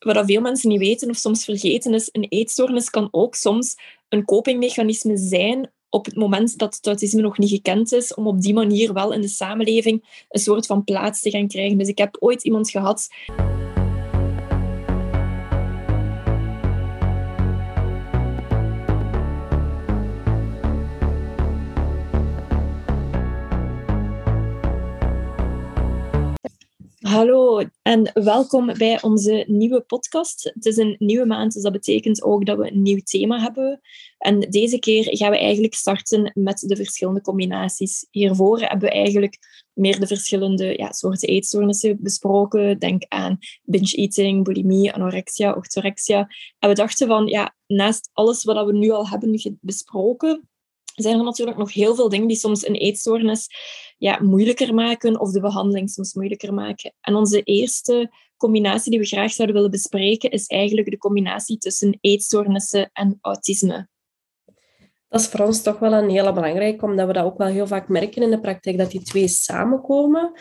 wat veel mensen niet weten of soms vergeten is, een eetstoornis kan ook soms een copingmechanisme zijn op het moment dat het autisme nog niet gekend is, om op die manier wel in de samenleving een soort van plaats te gaan krijgen. Dus ik heb ooit iemand gehad Hallo en welkom bij onze nieuwe podcast. Het is een nieuwe maand, dus dat betekent ook dat we een nieuw thema hebben. En deze keer gaan we eigenlijk starten met de verschillende combinaties. Hiervoor hebben we eigenlijk meer de verschillende ja, soorten eetstoornissen besproken. Denk aan binge-eating, bulimie, anorexia, orthorexia. En we dachten van, ja, naast alles wat we nu al hebben besproken, zijn er natuurlijk nog heel veel dingen die soms een eetstoornis ja, moeilijker maken of de behandeling soms moeilijker maken. En onze eerste combinatie die we graag zouden willen bespreken is eigenlijk de combinatie tussen eetstoornissen en autisme. Dat is voor ons toch wel een hele belangrijke, omdat we dat ook wel heel vaak merken in de praktijk, dat die twee samenkomen.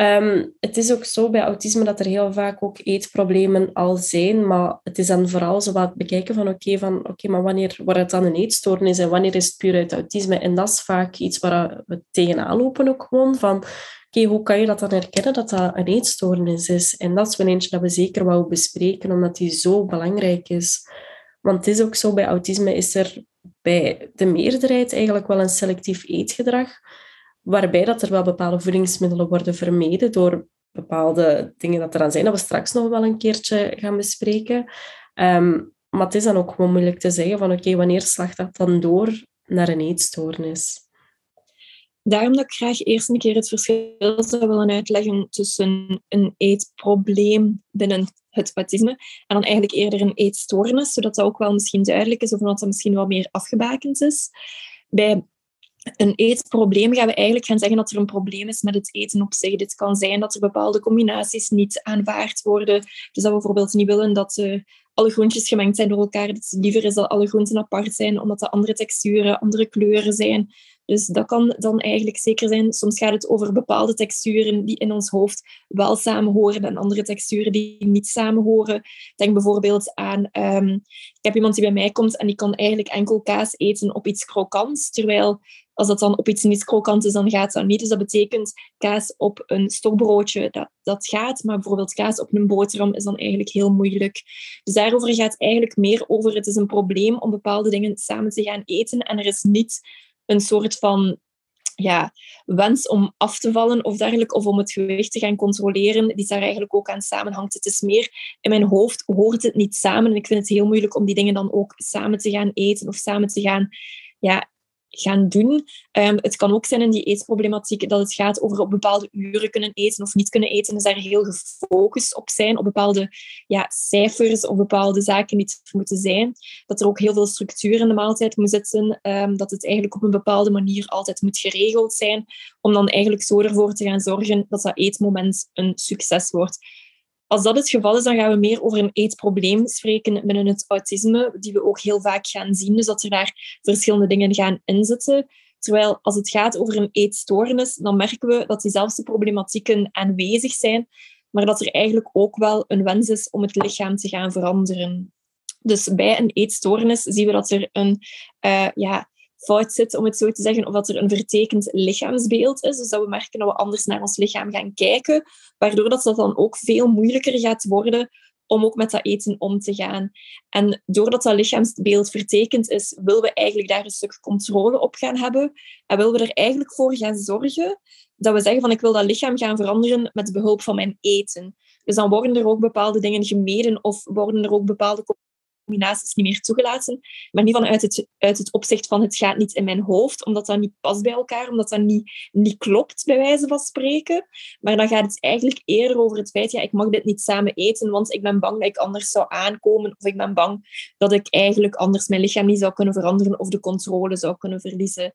Um, het is ook zo bij autisme dat er heel vaak ook eetproblemen al zijn, maar het is dan vooral zo wat bekijken van oké, van oké, maar wanneer wordt het dan een eetstoornis en wanneer is het puur uit autisme? En dat is vaak iets waar we tegenaan lopen ook gewoon, van oké, hoe kan je dat dan herkennen dat dat een eetstoornis is? En dat is wel eentje dat we zeker wel bespreken, omdat die zo belangrijk is. Want het is ook zo, bij autisme is er bij de meerderheid eigenlijk wel een selectief eetgedrag waarbij dat er wel bepaalde voedingsmiddelen worden vermeden door bepaalde dingen dat er aan zijn, dat we straks nog wel een keertje gaan bespreken. Ehm, maar het is dan ook gewoon moeilijk te zeggen van oké, wanneer slacht dat dan door naar een eetstoornis? Daarom dat ik graag eerst een keer het verschil zou willen uitleggen tussen een eetprobleem binnen het autisme en dan eigenlijk eerder een eetstoornis, zodat dat ook wel misschien duidelijk is of dat dat misschien wat meer afgebakend is. Bij een eetprobleem gaan we eigenlijk gaan zeggen dat er een probleem is met het eten op zich. Dit kan zijn dat er bepaalde combinaties niet aanvaard worden. Dus dat we bijvoorbeeld niet willen dat uh, alle groentjes gemengd zijn door elkaar. Dat het liever is dat alle groenten apart zijn, omdat er andere texturen, andere kleuren zijn. Dus dat kan dan eigenlijk zeker zijn. Soms gaat het over bepaalde texturen die in ons hoofd wel samenhoren en andere texturen die niet samenhoren. Denk bijvoorbeeld aan, um, ik heb iemand die bij mij komt en die kan eigenlijk enkel kaas eten op iets krokants, terwijl als dat dan op iets niet krokant is, dan gaat dat niet. Dus dat betekent kaas op een stokbroodje, dat, dat gaat. Maar bijvoorbeeld kaas op een boterham is dan eigenlijk heel moeilijk. Dus daarover gaat het eigenlijk meer over, het is een probleem om bepaalde dingen samen te gaan eten. En er is niet een soort van ja, wens om af te vallen of dergelijke, of om het gewicht te gaan controleren, die daar eigenlijk ook aan samenhangt. Het is meer, in mijn hoofd hoort het niet samen en ik vind het heel moeilijk om die dingen dan ook samen te gaan eten of samen te gaan ja, gaan doen. Um, het kan ook zijn in die eetproblematiek dat het gaat over op bepaalde uren kunnen eten of niet kunnen eten. Dus daar heel gefocust op zijn, op bepaalde ja, cijfers of bepaalde zaken die het moeten zijn. Dat er ook heel veel structuur in de maaltijd moet zitten. Um, dat het eigenlijk op een bepaalde manier altijd moet geregeld zijn. Om dan eigenlijk zo ervoor te gaan zorgen dat dat eetmoment een succes wordt. Als dat het geval is, dan gaan we meer over een eetprobleem spreken binnen het autisme, die we ook heel vaak gaan zien. Dus dat er daar verschillende dingen gaan inzetten. Terwijl als het gaat over een eetstoornis, dan merken we dat diezelfde problematieken aanwezig zijn, maar dat er eigenlijk ook wel een wens is om het lichaam te gaan veranderen. Dus bij een eetstoornis zien we dat er een uh, ja, fout zit, om het zo te zeggen, of dat er een vertekend lichaamsbeeld is. Dus dat we merken dat we anders naar ons lichaam gaan kijken, waardoor dat, dat dan ook veel moeilijker gaat worden om ook met dat eten om te gaan. En doordat dat lichaamsbeeld vertekend is, willen we eigenlijk daar een stuk controle op gaan hebben. En willen we er eigenlijk voor gaan zorgen dat we zeggen van ik wil dat lichaam gaan veranderen met behulp van mijn eten. Dus dan worden er ook bepaalde dingen gemeden of worden er ook bepaalde combinaties niet meer toegelaten. Maar niet vanuit het, uit het opzicht van het gaat niet in mijn hoofd, omdat dat niet past bij elkaar, omdat dat niet, niet klopt, bij wijze van spreken. Maar dan gaat het eigenlijk eerder over het feit, ja, ik mag dit niet samen eten, want ik ben bang dat ik anders zou aankomen, of ik ben bang dat ik eigenlijk anders mijn lichaam niet zou kunnen veranderen of de controle zou kunnen verliezen.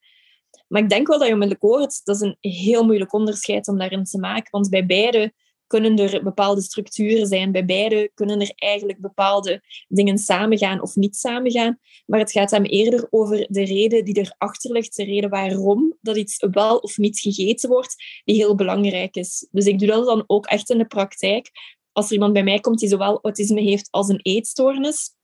Maar ik denk wel dat je onmiddellijk hoort, dat is een heel moeilijk onderscheid om daarin te maken, want bij beide kunnen er bepaalde structuren zijn. Bij beide kunnen er eigenlijk bepaalde dingen samengaan of niet samengaan. Maar het gaat hem eerder over de reden die erachter ligt, de reden waarom dat iets wel of niet gegeten wordt, die heel belangrijk is. Dus ik doe dat dan ook echt in de praktijk. als er iemand bij mij komt die zowel autisme heeft als een eetstoornis,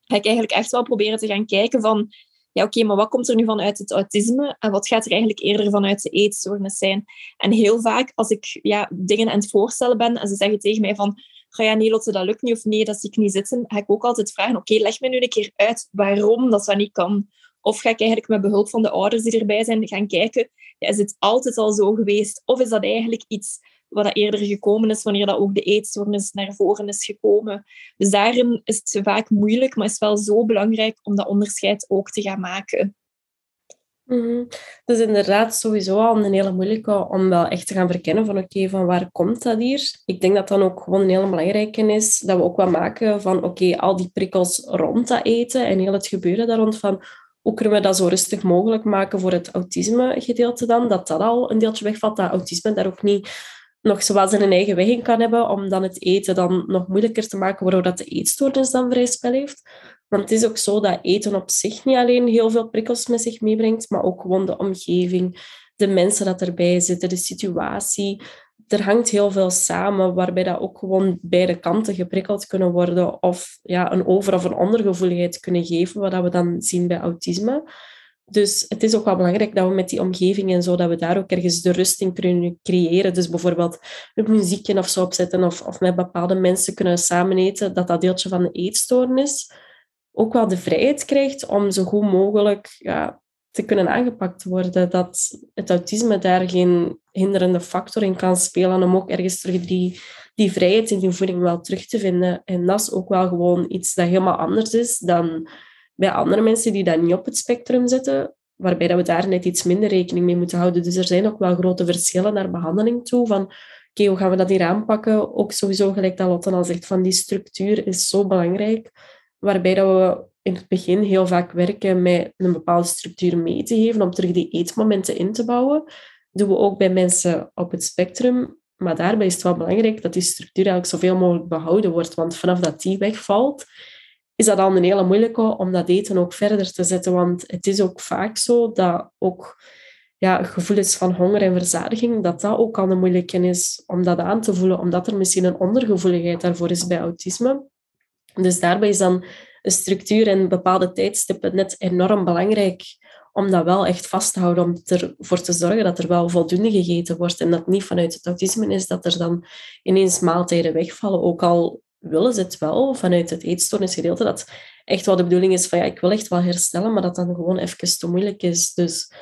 ga ik eigenlijk echt wel proberen te gaan kijken van, ja oké, maar wat komt er nu vanuit het autisme en wat gaat er eigenlijk eerder vanuit de eetstoornis zijn? En heel vaak als ik ja, dingen aan het voorstellen ben en ze zeggen tegen mij van, ga ja, nee Lotte, dat lukt niet of nee, dat zie ik niet zitten, ga ik ook altijd vragen, oké, leg me nu een keer uit waarom dat dat niet kan. Of ga ik eigenlijk met behulp van de ouders die erbij zijn gaan kijken, ja, is het altijd al zo geweest? Of is dat eigenlijk iets wat dat eerder gekomen is, wanneer dat ook de eetstoornis naar voren is gekomen. Dus daarin is het vaak moeilijk, maar is wel zo belangrijk om dat onderscheid ook te gaan maken. Mm Dus inderdaad sowieso al een hele moeilijke om wel echt te gaan verkennen van oké, van waar komt dat hier? Ik denk dat dan ook gewoon een hele belangrijke is dat we ook wel maken van oké, al die prikkels rond dat eten en heel het gebeuren daar rond van hoe kunnen we dat zo rustig mogelijk maken voor het autisme gedeelte dan, dat dat al een deeltje wegvalt, dat autisme daar ook niet nog zoals een eigen weg in kan hebben, om dan het eten dan nog moeilijker te maken, waardoor dat de eetstoornis dan vrij spel heeft. Want het is ook zo dat eten op zich niet alleen heel veel prikkels met zich meebrengt, maar ook gewoon de omgeving, de mensen dat erbij zitten, de situatie. Er hangt heel veel samen, waarbij dat ook gewoon beide kanten geprikkeld kunnen worden of ja, een over- of een ondergevoeligheid kunnen geven, wat we dan zien bij autisme. Dus het is ook wel belangrijk dat we met die omgeving en zo, dat we daar ook ergens de rust in kunnen creëren. Dus bijvoorbeeld een muziekje of zo opzetten of, of met bepaalde mensen kunnen samen eten, dat dat deeltje van de eetstoornis ook wel de vrijheid krijgt om zo goed mogelijk ja, te kunnen aangepakt worden. Dat het autisme daar geen hinderende factor in kan spelen om ook ergens terug die, die vrijheid in die voeding wel terug te vinden. En dat is ook wel gewoon iets dat helemaal anders is dan bij andere mensen die dat niet op het spectrum zitten, waarbij dat we daar net iets minder rekening mee moeten houden. Dus er zijn ook wel grote verschillen naar behandeling toe. Van, oké, hoe gaan we dat hier aanpakken? Ook sowieso, gelijk dat Lotte al zegt, van die structuur is zo belangrijk. Waarbij dat we in het begin heel vaak werken met een bepaalde structuur mee te geven om terug die eetmomenten in te bouwen. Dat doen we ook bij mensen op het spectrum. Maar daarbij is het wel belangrijk dat die structuur eigenlijk zoveel mogelijk behouden wordt. Want vanaf dat die wegvalt, is dat al een hele moeilijke om dat eten ook verder te zetten. Want het is ook vaak zo dat ook ja, gevoelens van honger en verzadiging, dat dat ook al een moeilijke is om dat aan te voelen, omdat er misschien een ondergevoeligheid daarvoor is bij autisme. Dus daarbij is dan een structuur en bepaalde tijdstippen net enorm belangrijk om dat wel echt vast te houden, om ervoor te zorgen dat er wel voldoende gegeten wordt en dat niet vanuit het autisme is dat er dan ineens maaltijden wegvallen, ook al willen ze het wel vanuit het eetstoornisgedeelte, dat echt wel de bedoeling is van ja, ik wil echt wel herstellen, maar dat dan gewoon even te moeilijk is. Dus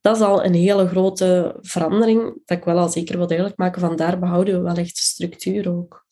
dat is al een hele grote verandering, dat ik wel al zeker wil duidelijk maken, van daar behouden we wel echt structuur ook.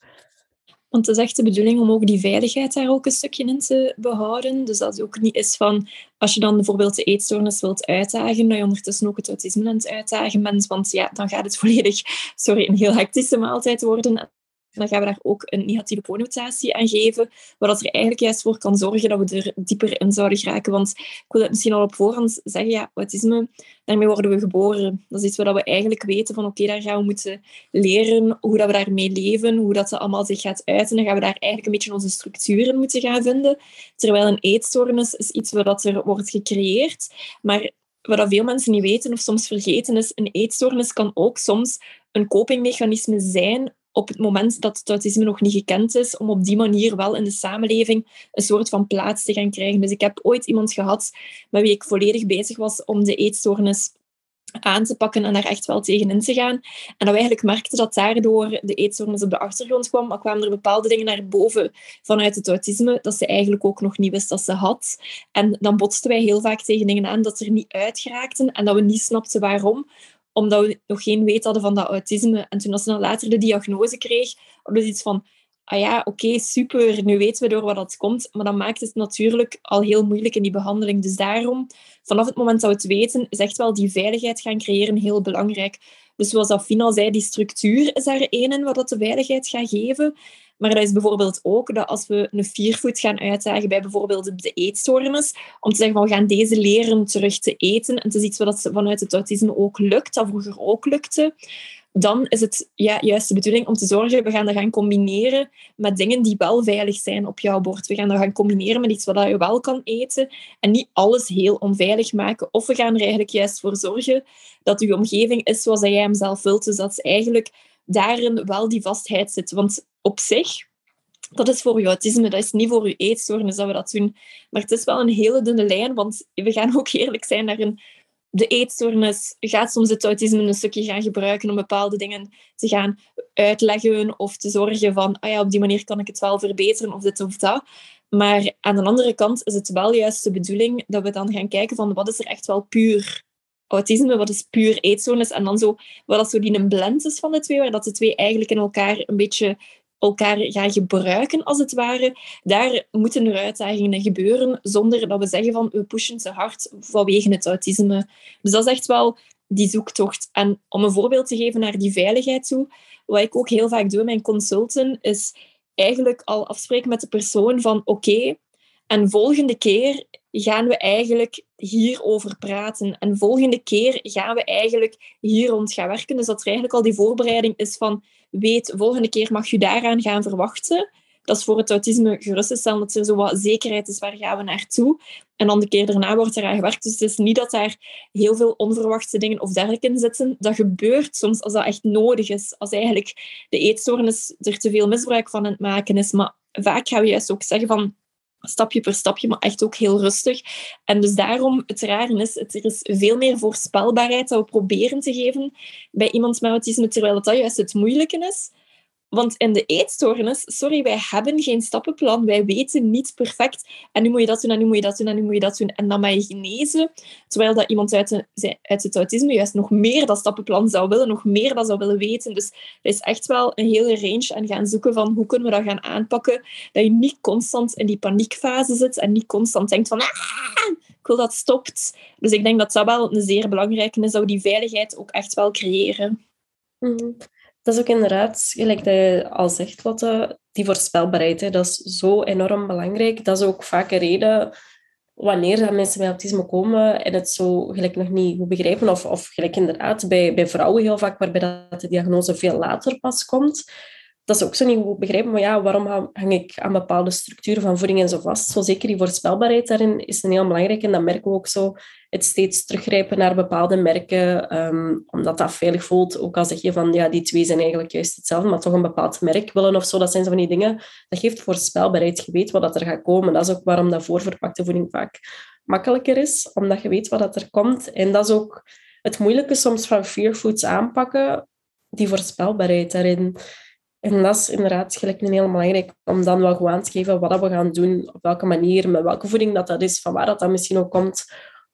Want het is echt de bedoeling om ook die veiligheid daar ook een stukje in te behouden. Dus dat het ook niet is van, als je dan bijvoorbeeld de eetstoornis wilt uitdagen, dat je ondertussen ook het autisme aan het uitdagen bent. Want ja, dan gaat het volledig, sorry, een heel hectische maaltijd worden dan gaan we daar ook een negatieve connotatie aan geven, dat er eigenlijk juist voor kan zorgen dat we er dieper in zouden geraken. Want ik wil het misschien al op voorhand zeggen, ja, autisme, daarmee worden we geboren. Dat is iets wat we eigenlijk weten van, oké, daar gaan we moeten leren hoe dat we daarmee leven, hoe dat ze allemaal zich gaat uiten. Dan gaan we daar eigenlijk een beetje onze structuren moeten gaan vinden. Terwijl een eetstoornis is iets wat er wordt gecreëerd, maar wat veel mensen niet weten of soms vergeten is, een eetstoornis kan ook soms een copingmechanisme zijn op het moment dat het autisme nog niet gekend is, om op die manier wel in de samenleving een soort van plaats te gaan krijgen. Dus ik heb ooit iemand gehad met wie ik volledig bezig was om de eetstoornis aan te pakken en daar echt wel tegenin te gaan. En dat we eigenlijk merkten dat daardoor de eetstoornis op de achtergrond kwam, maar kwamen er bepaalde dingen naar boven vanuit het autisme dat ze eigenlijk ook nog niet wist dat ze had. En dan botsten wij heel vaak tegen dingen aan dat ze er niet uitgeraakten en dat we niet snapten waarom omdat we nog geen weet hadden van dat autisme. En toen als ze dan later de diagnose kreeg, hadden we iets van, ah ja, oké, super, nu weten we door wat dat komt. Maar dan maakt het natuurlijk al heel moeilijk in die behandeling. Dus daarom, vanaf het moment dat we het weten, is echt wel die veiligheid gaan creëren heel belangrijk. Dus zoals al zei, die structuur is daar één in wat dat de veiligheid gaat geven. Maar dat is bijvoorbeeld ook dat als we een viervoet gaan uitdagen bij bijvoorbeeld de eetstoornis, om te zeggen van we gaan deze leren terug te eten, en het is iets wat vanuit het autisme ook lukt, dat vroeger ook lukte, dan is het ja, juist de bedoeling om te zorgen, we gaan dat gaan combineren met dingen die wel veilig zijn op jouw bord. We gaan dat gaan combineren met iets wat je wel kan eten en niet alles heel onveilig maken. Of we gaan er eigenlijk juist voor zorgen dat je omgeving is zoals jij hem zelf wilt. Dus dat is eigenlijk daarin wel die vastheid zit. Want op zich, dat is voor je autisme, dat is niet voor je eetstoornis dat we dat doen. Maar het is wel een hele dunne lijn, want we gaan ook eerlijk zijn daarin. De eetstoornis gaat soms het autisme een stukje gaan gebruiken om bepaalde dingen te gaan uitleggen of te zorgen van, ah ja, op die manier kan ik het wel verbeteren of dit of dat. Maar aan de andere kant is het wel juist de bedoeling dat we dan gaan kijken van wat is er echt wel puur autisme, wat is puur eetstoornis en dan zo, wat dat zo die een blend is van de twee, waar dat de twee eigenlijk in elkaar een beetje elkaar gaan gebruiken, als het ware. Daar moeten er uitdagingen gebeuren, zonder dat we zeggen van we pushen te hard vanwege het autisme. Dus dat is echt wel die zoektocht. En om een voorbeeld te geven naar die veiligheid toe, wat ik ook heel vaak doe in mijn consulten, is eigenlijk al afspreken met de persoon van oké, en volgende keer gaan we eigenlijk hierover praten. En volgende keer gaan we eigenlijk hier rond gaan werken. Dus dat er eigenlijk al die voorbereiding is van weet, volgende keer mag je daaraan gaan verwachten. Dat is voor het autisme gerust te stellen dat er zo wat zekerheid is, waar gaan we naartoe? En dan de keer daarna wordt eraan gewerkt. Dus het is niet dat daar heel veel onverwachte dingen of dergelijke in zitten. Dat gebeurt soms als dat echt nodig is. Als eigenlijk de eetstoornis er te veel misbruik van aan het maken is. Maar vaak gaan we juist ook zeggen van stapje per stapje, maar echt ook heel rustig. En dus daarom, het rare is, het, er is veel meer voorspelbaarheid dat we proberen te geven bij iemand met autisme, terwijl dat juist het moeilijke is. Want in de eetstoornis, sorry, wij hebben geen stappenplan. Wij weten niet perfect. En nu moet je dat doen, en nu moet je dat doen, en nu moet je dat doen. En dan mag je genezen. Terwijl dat iemand uit, uit het autisme juist nog meer dat stappenplan zou willen, nog meer dat zou willen weten. Dus er is echt wel een hele range aan gaan zoeken van hoe kunnen we dat gaan aanpakken. Dat je niet constant in die paniekfase zit en niet constant denkt van ah, ik wil dat stopt. Dus ik denk dat dat wel een zeer belangrijke is, dat we die veiligheid ook echt wel creëren. Mm dat is ook inderdaad, gelijk dat je al zegt, Lotte, die voorspelbaarheid, hè, dat is zo enorm belangrijk. Dat is ook vaak een reden wanneer mensen met autisme komen en het zo gelijk nog niet goed begrijpen, of, of gelijk inderdaad bij, bij vrouwen heel vaak, waarbij dat de diagnose veel later pas komt, dat is ook zo niet goed begrijpen. Maar ja, waarom hang ik aan bepaalde structuren van voeding en zo vast? Zo zeker die voorspelbaarheid daarin is een heel belangrijk. En dat merken we ook zo. Het steeds teruggrijpen naar bepaalde merken, um, omdat dat veilig voelt. Ook al zeg je van, ja, die twee zijn eigenlijk juist hetzelfde, maar toch een bepaald merk willen of zo. Dat zijn zo van die dingen. Dat geeft voorspelbaarheid. Je weet wat dat er gaat komen. Dat is ook waarom dat voorverpakte voeding vaak makkelijker is, omdat je weet wat dat er komt. En dat is ook het moeilijke soms van fear foods aanpakken, die voorspelbaarheid daarin. En dat is inderdaad gelijk een heel belangrijk om dan wel gewoon aan te geven wat we gaan doen, op welke manier, met welke voeding dat, dat is, van waar dat, dat misschien ook komt.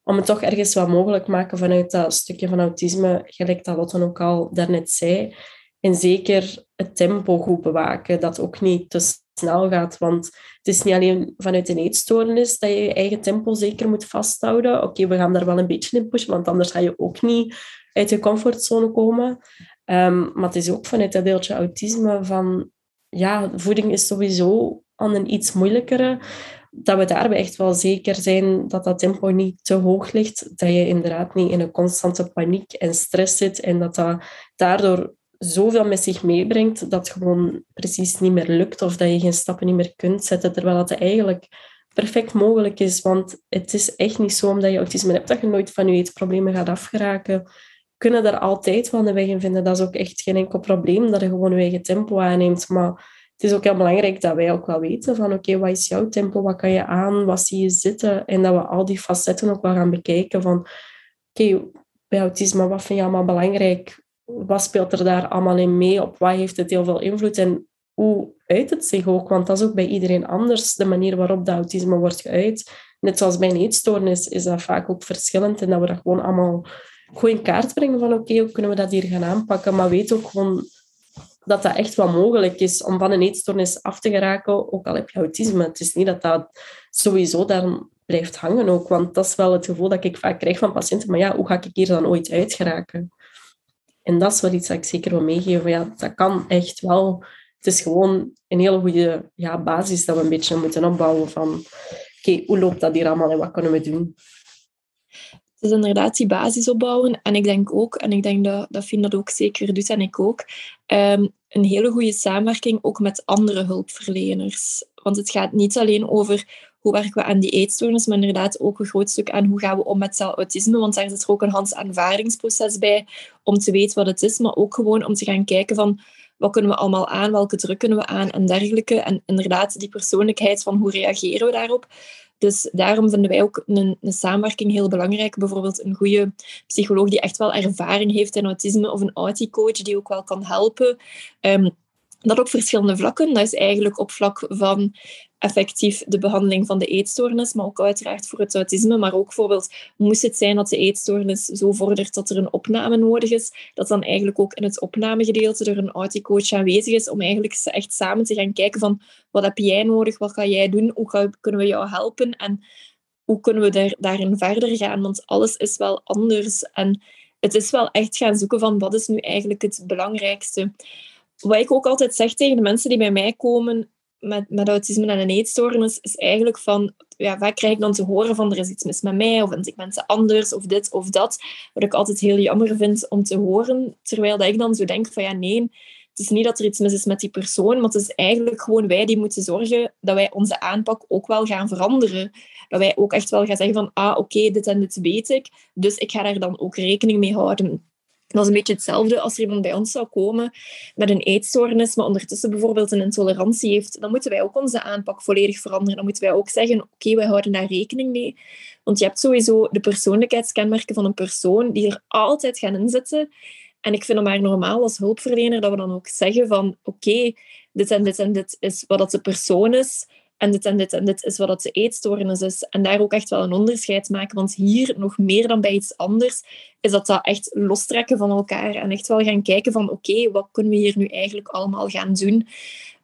Om het toch ergens wat mogelijk te maken vanuit dat stukje van autisme, gelijk dat Lotte ook al daarnet zei. En zeker het tempo goed bewaken, dat ook niet te snel gaat. Want het is niet alleen vanuit een eetstoornis dat je je eigen tempo zeker moet vasthouden. Oké, we gaan daar wel een beetje in pushen, want anders ga je ook niet uit je comfortzone komen. Um, maar het is ook vanuit dat deeltje autisme van... Ja, voeding is sowieso aan een iets moeilijkere. Dat we daarbij echt wel zeker zijn dat dat tempo niet te hoog ligt. Dat je inderdaad niet in een constante paniek en stress zit. En dat dat daardoor zoveel met zich meebrengt dat het gewoon precies niet meer lukt of dat je geen stappen niet meer kunt zetten, terwijl dat eigenlijk perfect mogelijk is. Want het is echt niet zo omdat je autisme hebt dat je nooit van je eetproblemen gaat afgeraken kunnen daar altijd wel een weg in vinden. Dat is ook echt geen enkel probleem, dat je gewoon je eigen tempo aanneemt. Maar het is ook heel belangrijk dat wij ook wel weten van oké, wat is jouw tempo, wat kan je aan, wat zie je zitten? En dat we al die facetten ook wel gaan bekijken van oké, bij autisme, wat vind je allemaal belangrijk? Wat speelt er daar allemaal in mee? Op wat heeft het heel veel invloed? En hoe uit het zich ook? Want dat is ook bij iedereen anders, de manier waarop dat autisme wordt geuit. Net zoals bij een eetstoornis is dat vaak ook verschillend en dat we dat gewoon allemaal goed in kaart brengen van oké, hoe kunnen we dat hier gaan aanpakken? Maar weet ook gewoon dat dat echt wel mogelijk is om van een eetstoornis af te geraken, ook al heb je autisme. Het is niet dat dat sowieso daar blijft hangen ook, want dat is wel het gevoel dat ik vaak krijg van patiënten. Maar ja, hoe ga ik hier dan ooit uit geraken? En dat is wel iets dat ik zeker wil meegeven. Ja, dat kan echt wel. Het is gewoon een hele goede ja, basis dat we een beetje moeten opbouwen van oké, hoe loopt dat hier allemaal en wat kunnen we doen? Dus inderdaad die basis opbouwen. En ik denk ook, en ik denk dat, dat Fien dat ook zeker doet en ik ook, um, een hele goede samenwerking ook met andere hulpverleners. Want het gaat niet alleen over hoe werken we aan die eetstoornis, maar inderdaad ook een groot stuk aan hoe gaan we om met autisme. Want daar zit er ook een Hans aanvaardingsproces bij om te weten wat het is, maar ook gewoon om te gaan kijken van wat kunnen we allemaal aan, welke druk kunnen we aan en dergelijke. En inderdaad, die persoonlijkheid van hoe reageren we daarop. Dus daarom vinden wij ook een, een, samenwerking heel belangrijk. Bijvoorbeeld een goede psycholoog die echt wel ervaring heeft in autisme of een auticoach die ook wel kan helpen. Um, dat op verschillende vlakken. Dat is eigenlijk op vlak van effectief de behandeling van de eetstoornis, maar ook uiteraard voor het autisme. Maar ook bijvoorbeeld, moest het zijn dat de eetstoornis zo vordert dat er een opname nodig is, dat dan eigenlijk ook in het opnamegedeelte er een auticoach aanwezig is om eigenlijk echt samen te gaan kijken van wat heb jij nodig, wat ga jij doen, hoe kunnen we jou helpen en hoe kunnen we daar, daarin verder gaan, want alles is wel anders. En het is wel echt gaan zoeken van wat is nu eigenlijk het belangrijkste wat ik ook altijd zeg tegen de mensen die bij mij komen met, autisme en een eetstoornis, is eigenlijk van, ja, vaak krijg ik dan te horen van er is iets mis met mij, of ik mensen anders, of dit of dat. Wat ik altijd heel jammer vind om te horen, terwijl dat ik dan zo denk van, ja, nee, het is niet dat er iets mis is met die persoon, maar het is eigenlijk gewoon wij die moeten zorgen dat wij onze aanpak ook wel gaan veranderen. Dat wij ook echt wel gaan zeggen van, ah, oké, dit en dit weet ik, dus ik ga daar dan ook rekening mee houden. Dat is een beetje hetzelfde als er iemand bij ons zou komen met een eetstoornis, maar ondertussen bijvoorbeeld een intolerantie heeft. Dan moeten wij ook onze aanpak volledig veranderen. Dan moeten wij ook zeggen, oké, wij houden daar rekening mee. Want je hebt sowieso de persoonlijkheidskenmerken van een persoon die er altijd gaan inzitten. En ik vind het maar normaal als hulpverlener dat we dan ook zeggen van, oké, dit en dit en dit is wat dat de persoon is en dit en dit en dit is wat het de eetstoornis is. En daar ook echt wel een onderscheid maken. Want hier, nog meer dan bij iets anders, is dat dat echt lostrekken van elkaar. En echt wel gaan kijken van, oké, wat kunnen we hier nu eigenlijk allemaal gaan doen?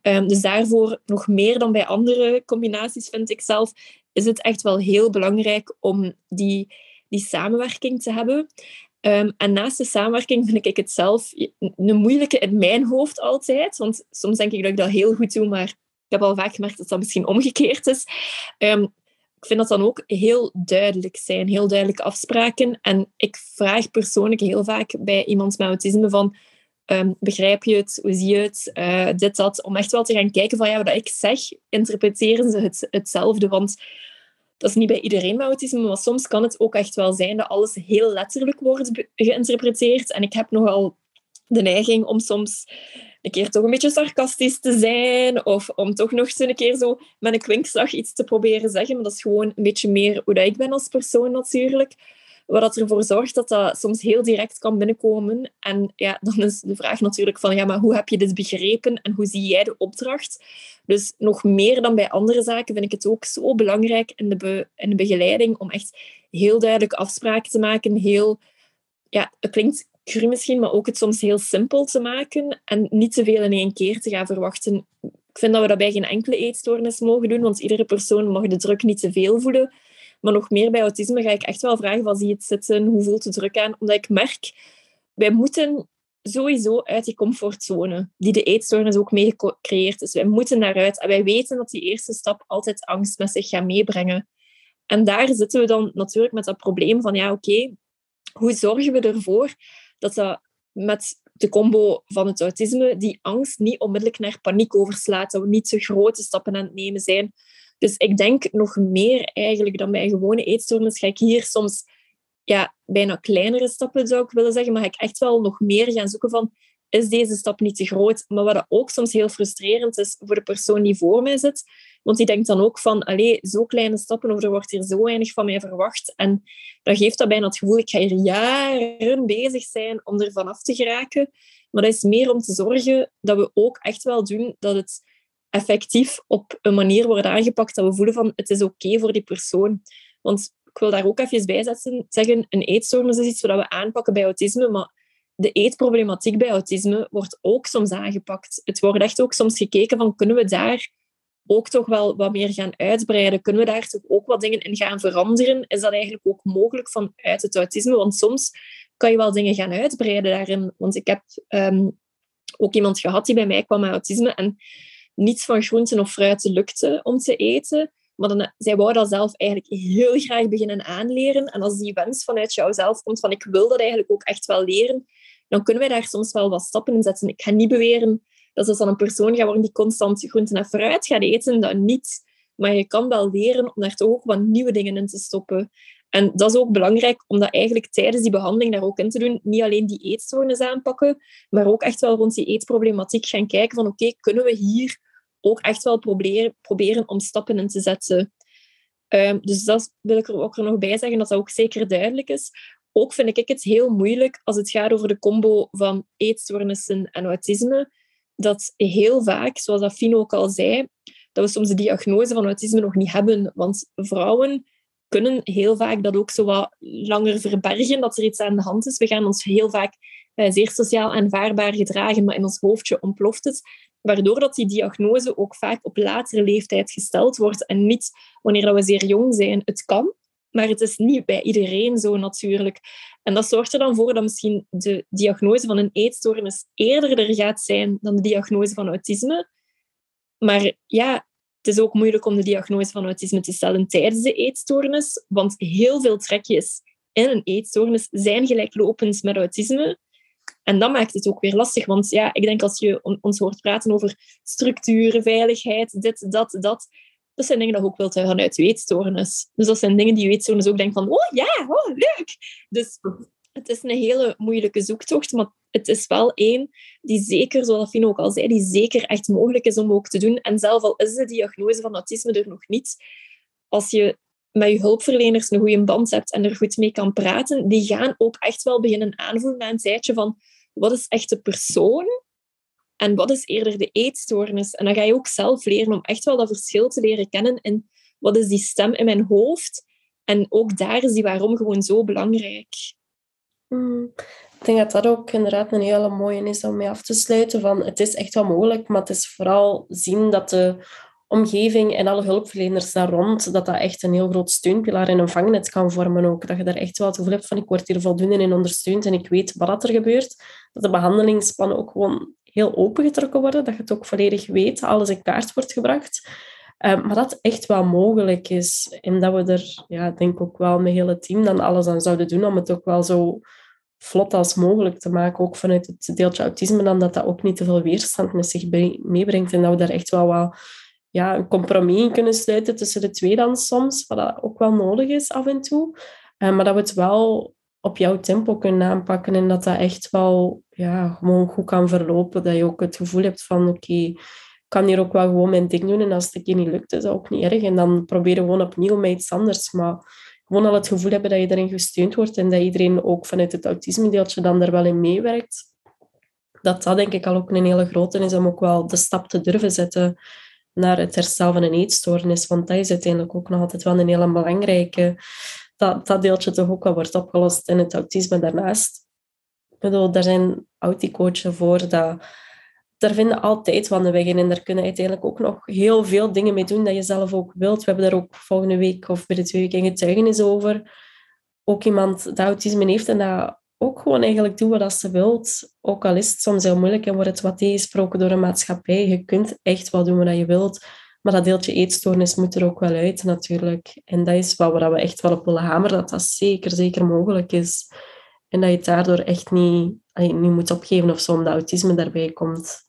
Um, dus daarvoor, nog meer dan bij andere combinaties, vind ik zelf, is het echt wel heel belangrijk om die, die samenwerking te hebben. Um, en naast de samenwerking vind ik het zelf een moeilijke in mijn hoofd altijd. Want soms denk ik dat ik dat heel goed doe, maar heb al vaak gemerkt dat dat misschien omgekeerd is. Um, ik vind dat dan ook heel duidelijk zijn, heel duidelijke afspraken. En ik vraag persoonlijk heel vaak bij iemand met autisme van... Um, begrijp je het? Hoe zie je het? Uh, dit, dat. Om echt wel te gaan kijken van ja, wat ik zeg, interpreteren ze het, hetzelfde. Want dat is niet bij iedereen met autisme, maar soms kan het ook echt wel zijn dat alles heel letterlijk wordt geïnterpreteerd. En ik heb nogal de neiging om soms een keer toch een beetje sarcastisch te zijn. Of om toch nog eens een keer zo met een kwinkslag iets te proberen zeggen. Maar dat is gewoon een beetje meer hoe dat ik ben als persoon natuurlijk. Wat dat ervoor zorgt dat dat soms heel direct kan binnenkomen. En ja, dan is de vraag natuurlijk van, ja, maar hoe heb je dit begrepen en hoe zie jij de opdracht? Dus nog meer dan bij andere zaken vind ik het ook zo belangrijk in de, in de begeleiding om echt heel duidelijk afspraken te maken. Heel, ja, het klinkt cru misschien, maar ook het soms heel simpel te maken en niet te veel in één keer te gaan verwachten. Ik vind dat we dat bij geen enkele eetstoornis mogen doen, want iedere persoon mag de druk niet te veel voelen. Maar nog meer bij autisme ga ik echt wel vragen, wat zie je het zitten? Hoe voelt de druk aan? Omdat ik merk, wij moeten sowieso uit die comfortzone, die de eetstoornis ook mee gecreëerd is. Wij moeten daaruit. En wij weten dat die eerste stap altijd angst met zich gaat meebrengen. En daar zitten we dan natuurlijk met dat probleem van, ja, oké, hoe zorgen we ervoor dat dat met de combo van het autisme die angst niet onmiddellijk naar paniek overslaat. Dat we niet te grote stappen aan het nemen zijn. Dus ik denk nog meer eigenlijk dan bij gewone eetstoornis ga ik hier soms ja, bijna kleinere stappen zou ik willen zeggen, maar ga ik echt wel nog meer gaan zoeken van is deze stap niet te groot? Maar wat ook soms heel frustrerend is voor de persoon die voor mij zit, want die denkt dan ook van, allee, zo kleine stappen of er wordt hier zo weinig van mij verwacht. En dan geeft dat bijna het gevoel, ik ga hier jaren bezig zijn om er vanaf te geraken. Maar dat is meer om te zorgen dat we ook echt wel doen dat het effectief op een manier wordt aangepakt dat we voelen van, het is oké voor die persoon. Want ik wil daar ook even bij zetten, zeggen, een eetstoornis is iets wat we aanpakken bij autisme, maar de eetproblematiek bij autisme wordt ook soms aangepakt. Het wordt echt ook soms gekeken van, kunnen we daar ook toch wel wat meer gaan uitbreiden? Kunnen we daar toch ook wat dingen in gaan veranderen? Is dat eigenlijk ook mogelijk vanuit het autisme? Want soms kan je wel dingen gaan uitbreiden daarin. Want ik heb ehm, ook iemand gehad die bij mij kwam met autisme en niets van groenten of fruiten lukte om te eten. Maar dan, zij wou dat zelf eigenlijk heel graag beginnen aanleren. En als die wens vanuit jou zelf komt van ik wil dat eigenlijk ook echt wel leren, dan kunnen wij daar soms wel wat stappen in zetten. Ik ga niet beweren dat als dan een persoon gaat worden die constant groenten en fruit gaat eten, dat niet. Maar je kan wel leren om daar toch ook wat nieuwe dingen in te stoppen. En dat is ook belangrijk om dat eigenlijk tijdens die behandeling daar ook in te doen. Niet alleen die eetstoornis aanpakken, maar ook echt wel rond die eetproblematiek gaan kijken van oké, kunnen we hier ook echt wel proberen, proberen om stappen in te zetten. Um, dus dat wil ik er ook nog bij zeggen, dat dat ook zeker duidelijk is. Ook vind ik het heel moeilijk als het gaat over de combo van eetstoornissen en autisme, dat heel vaak, zoals dat Fino ook al zei, dat we soms de diagnose van autisme nog niet hebben. Want vrouwen kunnen heel vaak dat ook zo wat langer verbergen, dat er iets aan de hand is. We gaan ons heel vaak eh, zeer sociaal aanvaardbaar gedragen, maar in ons hoofdje ontploft het. Waardoor dat die diagnose ook vaak op latere leeftijd gesteld wordt en niet wanneer dat we zeer jong zijn. Het kan, maar het is niet bij iedereen zo natuurlijk. En dat zorgt er dan voor dat misschien de diagnose van een eetstoornis eerder er gaat zijn dan de diagnose van autisme. Maar ja, het is ook moeilijk om de diagnose van autisme te stellen tijdens de eetstoornis, want heel veel trekjes in een eetstoornis zijn gelijklopend met autisme. En dat maakt het ook weer lastig, want ja, ik denk als je ons hoort praten over structuren, veiligheid, dit, dat, dat, dat zijn dingen die ook wilt gaan uit je eetstoornis. Dus dat zijn dingen die je eetstoornis ook denkt van, oh ja, oh, leuk. Dus het is een hele moeilijke zoektocht, maar het is wel één die zeker, zoals Fino ook al zei, die zeker echt mogelijk is om ook te doen. En zelf al is de diagnose van autisme er nog niet, als je met je hulpverleners een goede band hebt en er goed mee kan praten, die gaan ook echt wel beginnen aanvoelen na een tijdje van wat is echt de persoon en wat is eerder de eetstoornis. En dan ga je ook zelf leren om echt wel dat verschil te leren kennen in wat is die stem in mijn hoofd. En ook daar is die waarom gewoon zo belangrijk. Hmm. Ik denk dat dat ook inderdaad een hele mooie is om mee af te sluiten. Van, het is echt wel mogelijk, maar het is vooral zien dat de omgeving en alle hulpverleners daar rond, dat dat echt een heel groot steunpilaar en een vangnet kan vormen ook. Dat je daar echt wel het gevoel hebt van ik word hier voldoende in ondersteund en ik weet wat er gebeurt. Dat de behandelingsplannen ook gewoon heel opengetrokken worden, dat je het ook volledig weet, alles in kaart wordt gebracht. Um, maar dat echt wel mogelijk is. En dat we er, ja, denk ik ook wel met het hele team dan alles aan zouden doen om het ook wel zo vlot als mogelijk te maken. Ook vanuit het deeltje autisme dan, dat dat ook niet te veel weerstand met zich meebrengt. En dat we daar echt wel wat ja, een compromis in kunnen sluiten tussen de twee dan soms, wat dat ook wel nodig is af en toe. Uh, maar dat we het wel op jouw tempo kunnen aanpakken en dat dat echt wel ja, gewoon goed kan verlopen. Dat je ook het gevoel hebt van oké, ik kan hier ook wel gewoon mijn ding doen en als het een niet lukt, is dat ook niet erg. En dan proberen gewoon opnieuw met iets anders. Maar gewoon al het gevoel hebben dat je erin gesteund wordt en dat iedereen ook vanuit het autisme-deeltje dan daar wel in meewerkt. Dat dat denk ik al ook een hele grote is om ook wel de stap te durven zetten naar het herstel van een eetstoornis. Want dat is uiteindelijk ook nog altijd wel een hele belangrijke. Dat, dat deeltje toch ook wel wordt opgelost in het autisme daarnaast. Bedoel, daar zijn auticoachen voor. Dat, daar vinden altijd van de weg in. En daar kunnen uiteindelijk ook nog heel veel dingen mee doen dat je zelf ook wilt. We hebben daar ook volgende week of bij de twee weken getuigenis over. Ook iemand dat autisme heeft en dat ook gewoon eigenlijk doen wat ze wilt. Ook al is het soms heel moeilijk en wordt het wat tegengesproken door een maatschappij. Je kunt echt wel doen wat je wilt. Maar dat deeltje eetstoornis moet er ook wel uit, natuurlijk. En dat is wat we echt wel op willen hameren, dat dat zeker, zeker mogelijk is. En dat je het daardoor echt niet, niet moet opgeven of zo, omdat autisme daarbij komt.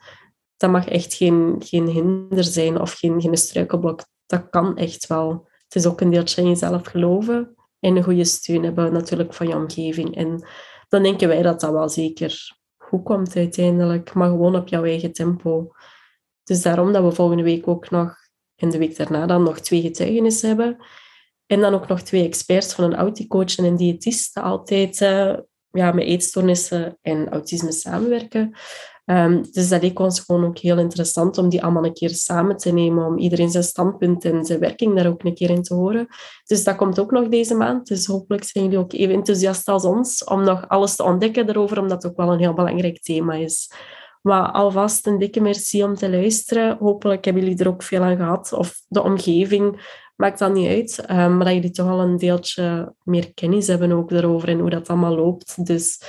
Dat mag echt geen, geen hinder zijn of geen, geen struikelblok. Dat kan echt wel. Het is ook een deeltje in jezelf geloven en een goede steun hebben natuurlijk van je omgeving. En dan denken wij dat dat wel zeker goed komt uiteindelijk, maar gewoon op jouw eigen tempo. Dus daarom dat we volgende week ook nog, en de week daarna dan nog twee getuigenissen hebben. En dan ook nog twee experts van een auticoach en een diëtist, altijd uh, ja, met eetstoornissen en autisme samenwerken. Um, dus dat leek ons gewoon ook heel interessant om die allemaal een keer samen te nemen, om iedereen zijn standpunt en zijn werking daar ook een keer in te horen. Dus dat komt ook nog deze maand. Dus hopelijk zijn jullie ook even enthousiast als ons om nog alles te ontdekken daarover, omdat het ook wel een heel belangrijk thema is. Maar alvast een dikke merci om te luisteren. Hopelijk hebben jullie er ook veel aan gehad. Of de omgeving, maakt dat niet uit. Um, maar dat jullie toch al een deeltje meer kennis hebben ook daarover en hoe dat allemaal loopt. Dus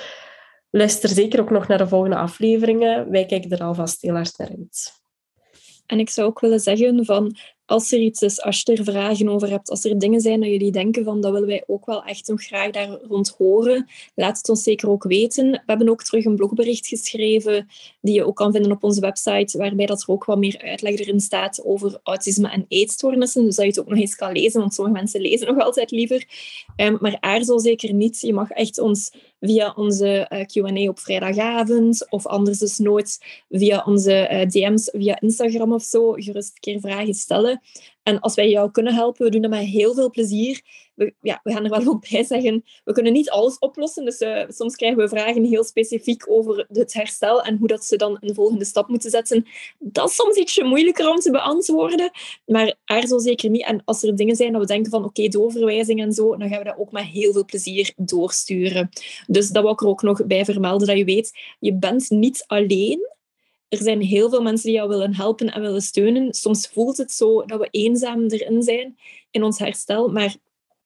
luister zeker ook nog naar de volgende afleveringen. Wij kijken er alvast heel hard naar uit. En ik zou ook willen zeggen van als er iets is, als je er vragen over hebt, als er dingen zijn dat jullie denken van dat willen wij ook wel echt nog graag daar rond horen, laat het ons zeker ook weten. We hebben ook terug een blogbericht geschreven die je ook kan vinden op onze website, waarbij dat er ook wat meer uitleg erin staat over autisme en eetstoornissen, dus dat je het ook nog eens kan lezen, want sommige mensen lezen nog altijd liever. Um, maar aarzel zeker niet. Je mag echt ons via onze uh, Q&A op vrijdagavond of anders dus nooit via onze uh, DM's via Instagram of zo gerust een keer vragen stellen. En als wij jou kunnen helpen, we doen dat met heel veel plezier. We, ja, we gaan er wel ook bij zeggen, we kunnen niet alles oplossen. Dus uh, soms krijgen we vragen heel specifiek over het herstel en hoe dat ze dan een volgende stap moeten zetten. Dat is soms ietsje moeilijker om te beantwoorden, maar aarzel zeker niet. En als er dingen zijn dat we denken van oké, doorverwijzing en zo, dan gaan we dat ook met heel veel plezier doorsturen. Dus dat wil ik er ook nog bij vermelden, dat je weet, je bent niet alleen er zijn heel veel mensen die jou willen helpen en willen steunen. Soms voelt het zo dat we eenzaam erin zijn in ons herstel, maar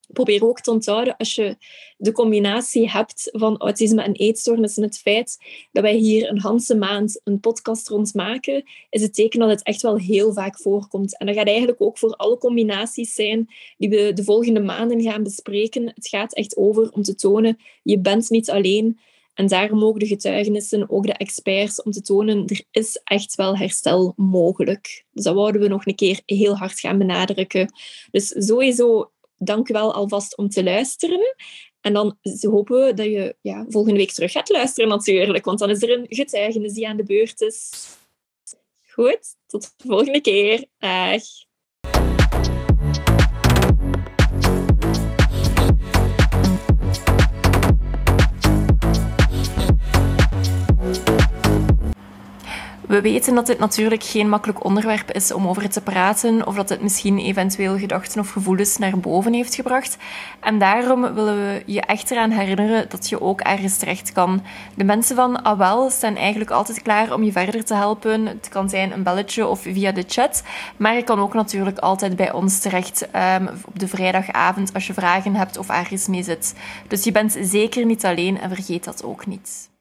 probeer ook te onthouden als je de combinatie hebt van autisme en eetstoornissen, het feit dat wij hier een hele maand een podcast rond maken, is het teken dat het echt wel heel vaak voorkomt. En dat gaat eigenlijk ook voor alle combinaties zijn die we de volgende maanden gaan bespreken. Het gaat echt over om te tonen, je bent niet alleen. En daarom mogen de getuigenissen, ook de experts, om te tonen, er is echt wel herstel mogelijk. Dus dat wouden we nog een keer heel hard gaan benadrukken. Dus sowieso, dank u wel alvast om te luisteren. En dan hopen we dat je ja, volgende week terug gaat luisteren natuurlijk, want dan is er een getuigenis die aan de beurt is. Goed, tot de volgende keer. Dag. We weten dat dit natuurlijk geen makkelijk onderwerp is om over te praten, of dat het misschien eventueel gedachten of gevoelens naar boven heeft gebracht. En daarom willen we je echt eraan herinneren dat je ook ergens terecht kan. De mensen van AWEL staan eigenlijk altijd klaar om je verder te helpen. Het kan zijn een belletje of via de chat, maar je kan ook natuurlijk altijd bij ons terecht um, op de vrijdagavond als je vragen hebt of ergens mee zit. Dus je bent zeker niet alleen en vergeet dat ook niet.